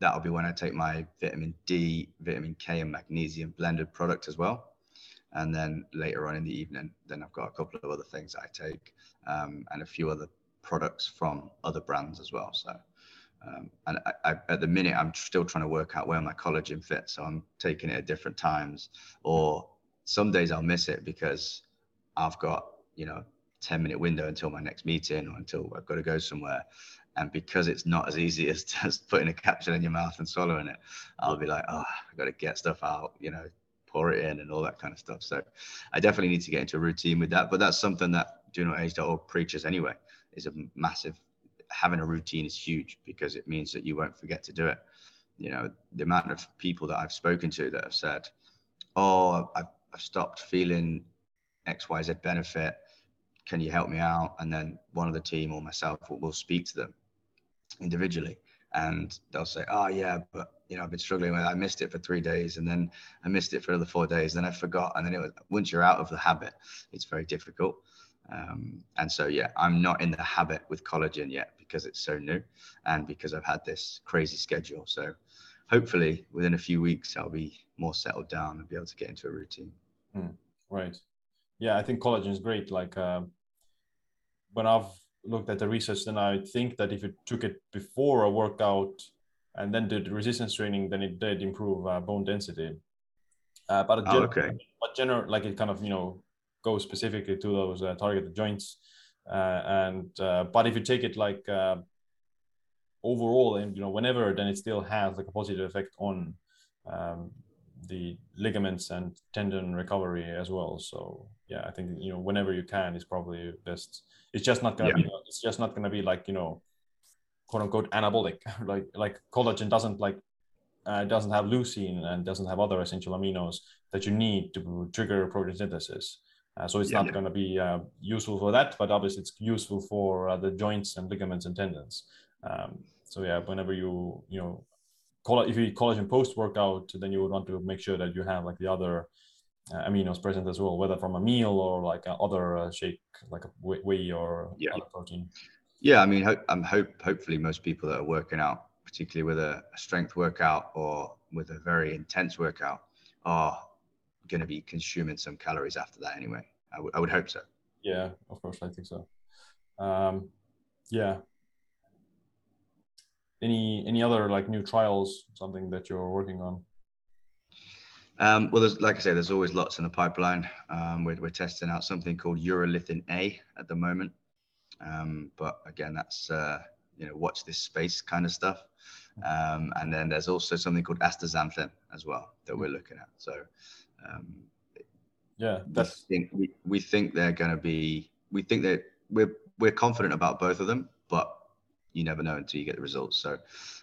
that'll be when I take my vitamin D, vitamin K, and magnesium blended product as well. And then later on in the evening, then I've got a couple of other things I take um, and a few other products from other brands as well. So, um, and I, I, at the minute, I'm still trying to work out where my collagen fits. So I'm taking it at different times, or some days I'll miss it because I've got, you know, 10 minute window until my next meeting or until I've got to go somewhere. And because it's not as easy as [LAUGHS] just putting a capsule in your mouth and swallowing it, I'll be like, oh, I've got to get stuff out, you know, pour it in and all that kind of stuff. So I definitely need to get into a routine with that. But that's something that do not age.org preaches anyway, is a massive, having a routine is huge because it means that you won't forget to do it. You know, the amount of people that I've spoken to that have said, oh, I've, stopped feeling XYZ benefit. Can you help me out? And then one of the team or myself will speak to them individually and they'll say, "Oh yeah, but you know I've been struggling with. It. I missed it for three days, and then I missed it for another four days, then I forgot, and then it was, once you're out of the habit, it's very difficult. Um, and so yeah, I'm not in the habit with collagen yet because it's so new, and because I've had this crazy schedule. So hopefully within a few weeks I'll be more settled down and be able to get into a routine. Mm, right. Yeah, I think collagen is great. Like uh, when I've looked at the research, then I think that if you took it before a workout and then did resistance training, then it did improve uh, bone density. Uh, but oh, okay. But general, like it kind of you know goes specifically to those uh, targeted joints. Uh, and uh, but if you take it like uh, overall, and you know whenever, then it still has like a positive effect on um, the ligaments and tendon recovery as well. So yeah, I think you know whenever you can is probably best. It's just not gonna yeah. be. It's just not gonna be like you know, quote unquote anabolic. [LAUGHS] like like collagen doesn't like uh, doesn't have leucine and doesn't have other essential aminos that you need to trigger protein synthesis. Uh, so it's yeah, not yeah. going to be uh, useful for that, but obviously it's useful for uh, the joints and ligaments and tendons. Um, so yeah, whenever you you know if you collagen post workout, then you would want to make sure that you have like the other uh, aminos present as well, whether from a meal or like other uh, shake, like a whey or yeah. protein. Yeah, I mean, I'm hope hopefully most people that are working out, particularly with a, a strength workout or with a very intense workout, are going to be consuming some calories after that anyway. I would hope so. Yeah, of course, I think so. Um, yeah, any any other like new trials something that you're working on? Um, well there's like i say there's always lots in the pipeline. Um, we're, we're testing out something called urolithin a at the moment. Um, but again that's uh, you know watch this space kind of stuff. Um, and then there's also something called astaxanthin as well that we're looking at. So um, yeah that's we think, we, we think they're going to be we think that we're we're confident about both of them but you never know until you get the results. So,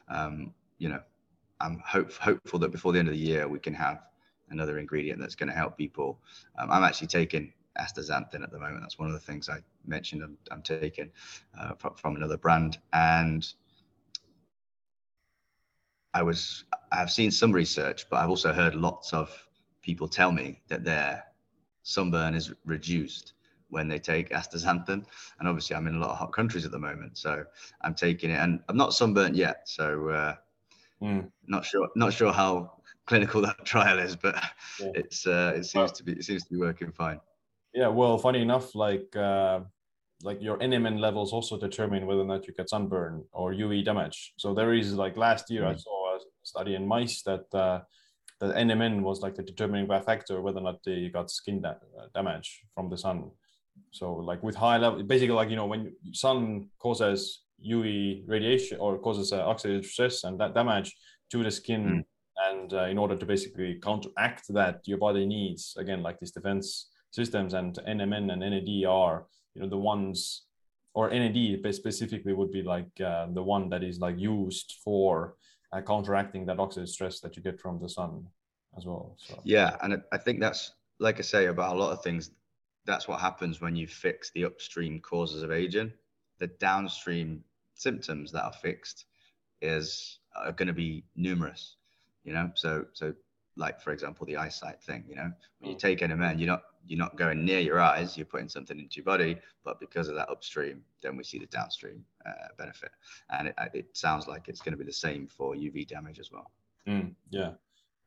um, you know, I'm hope, hopeful that before the end of the year we can have another ingredient that's going to help people. Um, I'm actually taking astaxanthin at the moment. That's one of the things I mentioned. I'm, I'm taking uh, from, from another brand, and I was I've seen some research, but I've also heard lots of people tell me that their sunburn is reduced when they take astaxanthin. And obviously, I'm in a lot of hot countries at the moment, so I'm taking it, and I'm not sunburnt yet, so uh, mm. not sure not sure how clinical [LAUGHS] that trial is, but yeah. it's uh, it seems to be it seems to be working fine. Yeah, well, funny enough, like uh, like your NMN levels also determine whether or not you get sunburn or UV damage. So there is like last year mm. I saw a study in mice that. Uh, that NMN was like the determining factor whether or not they got skin da- damage from the sun. So like with high level, basically like, you know, when sun causes UV radiation or causes uh, oxidative stress and that damage to the skin. Mm. And uh, in order to basically counteract that, your body needs, again, like these defense systems and NMN and NAD are, you know, the ones or NAD specifically would be like uh, the one that is like used for uh, counteracting that oxidative stress that you get from the sun as well. So. Yeah, and I think that's like I say about a lot of things that's what happens when you fix the upstream causes of aging. The downstream symptoms that are fixed is are going to be numerous. You know, so so like for example the eyesight thing. You know, when you take NMN, you're not you're not going near your eyes. You're putting something into your body, but because of that upstream, then we see the downstream uh, benefit. And it, it sounds like it's going to be the same for UV damage as well. Mm, yeah.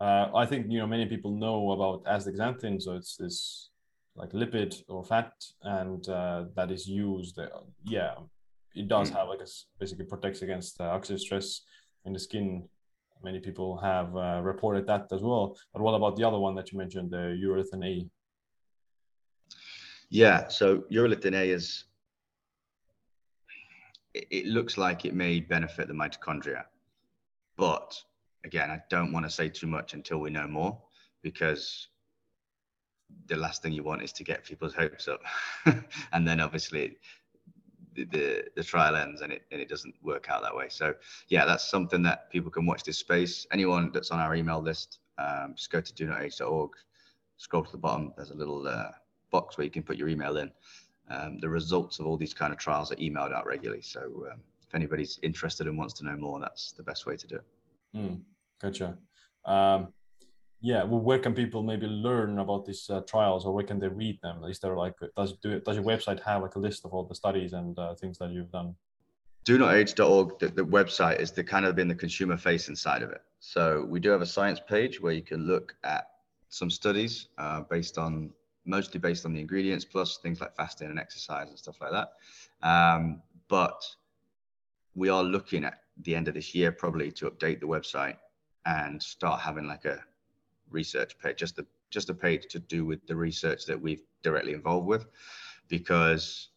Uh, I think you know many people know about astaxanthin, so it's this like lipid or fat, and uh, that is used. Uh, yeah, it does mm. have like a basically protects against uh, oxidative stress in the skin. Many people have uh, reported that as well. But what about the other one that you mentioned, the urolithin A? Yeah, so urolithin A is. It, it looks like it may benefit the mitochondria, but again, I don't want to say too much until we know more because the last thing you want is to get people's hopes up, [LAUGHS] and then obviously the, the, the trial ends and it and it doesn't work out that way. So yeah, that's something that people can watch this space. Anyone that's on our email list, um, just go to donotage.org, scroll to the bottom. There's a little uh, box where you can put your email in. Um, the results of all these kind of trials are emailed out regularly. So um, if anybody's interested and wants to know more, that's the best way to do it. Mm, gotcha. Um, yeah, well, where can people maybe learn about these uh, trials, or where can they read them? Is there like does do does your website have like a list of all the studies and uh, things that you've done? do DoNotAge.org, the, the website is the kind of been the consumer facing side of it. So we do have a science page where you can look at some studies uh, based on mostly based on the ingredients plus things like fasting and exercise and stuff like that. Um, but we are looking at the end of this year probably to update the website and start having like a research page, just a just a page to do with the research that we've directly involved with, because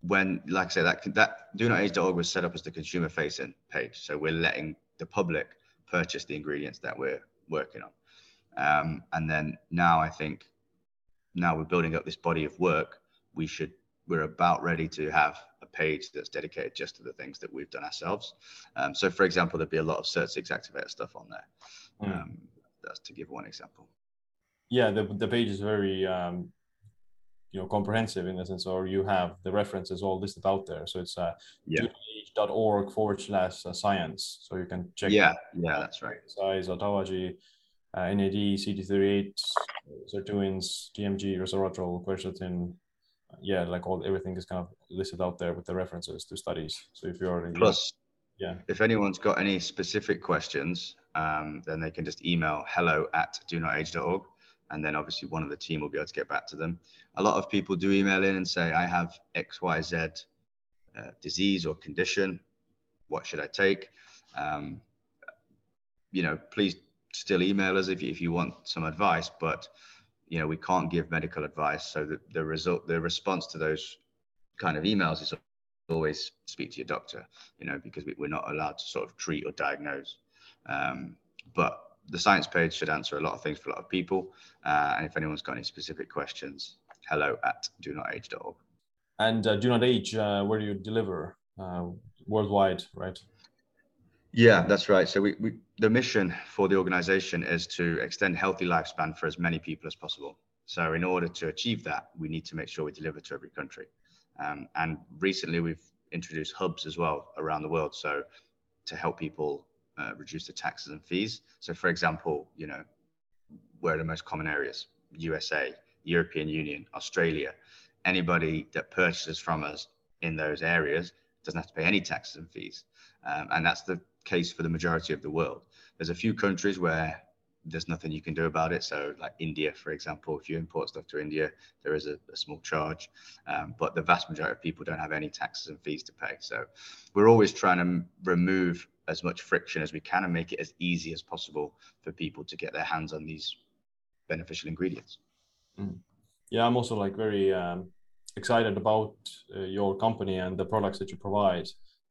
when, like I said, that that DoNotAge.org was set up as the consumer facing page, so we're letting the public purchase the ingredients that we're working on, um, and then now I think now we're building up this body of work, we should we're about ready to have a page that's dedicated just to the things that we've done ourselves. Um, so, for example, there'd be a lot of SIRT6 activator stuff on there. Mm. Um, that's to give one example. Yeah, the, the page is very um, you know comprehensive in the sense, or you have the references all listed out there. So it's uh, yeah. org forward slash uh, science. So you can check. Yeah, yeah, that's right. Size, autophagy, uh, NAD, CD38, sirtuins, TMG, resveratrol, quercetin, yeah, like all everything is kind of listed out there with the references to studies. So if you're plus, yeah, if anyone's got any specific questions, um, then they can just email hello at donotage.org, and then obviously one of the team will be able to get back to them. A lot of people do email in and say, I have X Y Z uh, disease or condition. What should I take? Um, you know, please still email us if you, if you want some advice, but you know we can't give medical advice so the, the result the response to those kind of emails is always speak to your doctor you know because we, are not allowed to sort of treat or diagnose um, but the science page should answer a lot of things for a lot of people uh, and if anyone's got any specific questions hello at donotage.org and uh, do not age uh, where do you deliver uh, worldwide right yeah, that's right. So we, we the mission for the organization is to extend healthy lifespan for as many people as possible. So in order to achieve that, we need to make sure we deliver to every country. Um, and recently we've introduced hubs as well around the world. So to help people uh, reduce the taxes and fees. So for example, you know, where are the most common areas? USA, European Union, Australia. Anybody that purchases from us in those areas doesn't have to pay any taxes and fees. Um, and that's the case for the majority of the world. There's a few countries where there's nothing you can do about it. So, like India, for example, if you import stuff to India, there is a, a small charge, um, but the vast majority of people don't have any taxes and fees to pay. So, we're always trying to remove as much friction as we can and make it as easy as possible for people to get their hands on these beneficial ingredients. Mm. Yeah, I'm also like very um, excited about uh, your company and the products that you provide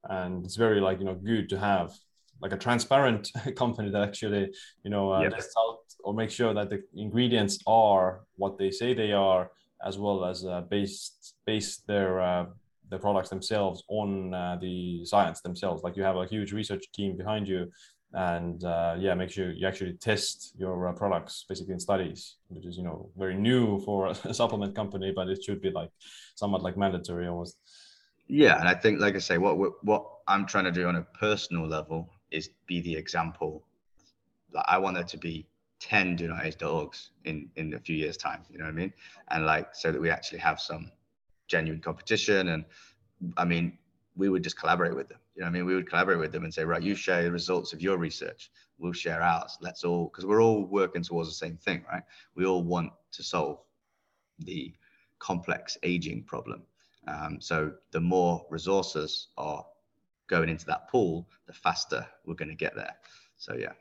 and it's very like you know good to have like a transparent [LAUGHS] company that actually you know uh, yep. out or make sure that the ingredients are what they say they are as well as uh, based base their uh, the products themselves on uh, the science themselves like you have a huge research team behind you and uh, yeah make sure you actually test your uh, products basically in studies which is you know very new for a [LAUGHS] supplement company but it should be like somewhat like mandatory almost yeah, and I think, like I say, what what I'm trying to do on a personal level is be the example. Like I want there to be ten do not age dogs in in a few years' time. You know what I mean? And like so that we actually have some genuine competition. And I mean, we would just collaborate with them. You know, I mean, we would collaborate with them and say, right, you share the results of your research. We'll share ours. Let's all, because we're all working towards the same thing, right? We all want to solve the complex aging problem um, so the more resources are going into that pool, the faster we're going to get there. So yeah.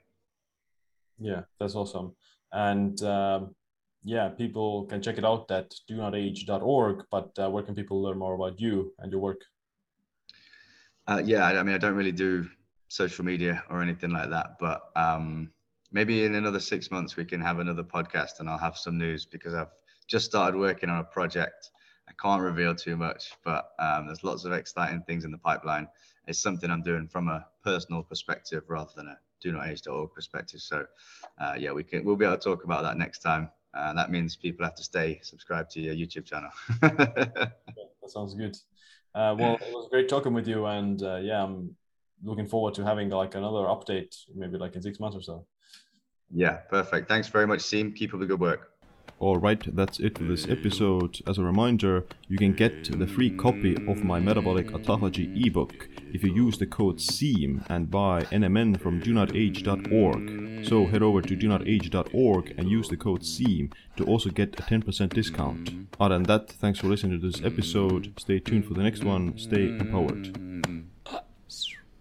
Yeah, that's awesome. And um, yeah, people can check it out at donotage.org. But uh, where can people learn more about you and your work? Uh, yeah, I mean, I don't really do social media or anything like that, but um, maybe in another six months we can have another podcast and I'll have some news because I've just started working on a project I can't reveal too much, but um, there's lots of exciting things in the pipeline. It's something I'm doing from a personal perspective rather than a do not age.org perspective. So, uh, yeah, we can we'll be able to talk about that next time. Uh, that means people have to stay subscribed to your YouTube channel. that sounds good. Uh, well, it was great talking with you, and uh, yeah, I'm looking forward to having like another update, maybe like in six months or so. Yeah, perfect. Thanks very much, Siim. Keep up the good work. Alright, that's it for this episode. As a reminder, you can get the free copy of my metabolic autophagy ebook if you use the code SIIM and buy NMN from donotage.org. So head over to donotage.org and use the code SIIM to also get a 10% discount. Other than that, thanks for listening to this episode. Stay tuned for the next one. Stay empowered.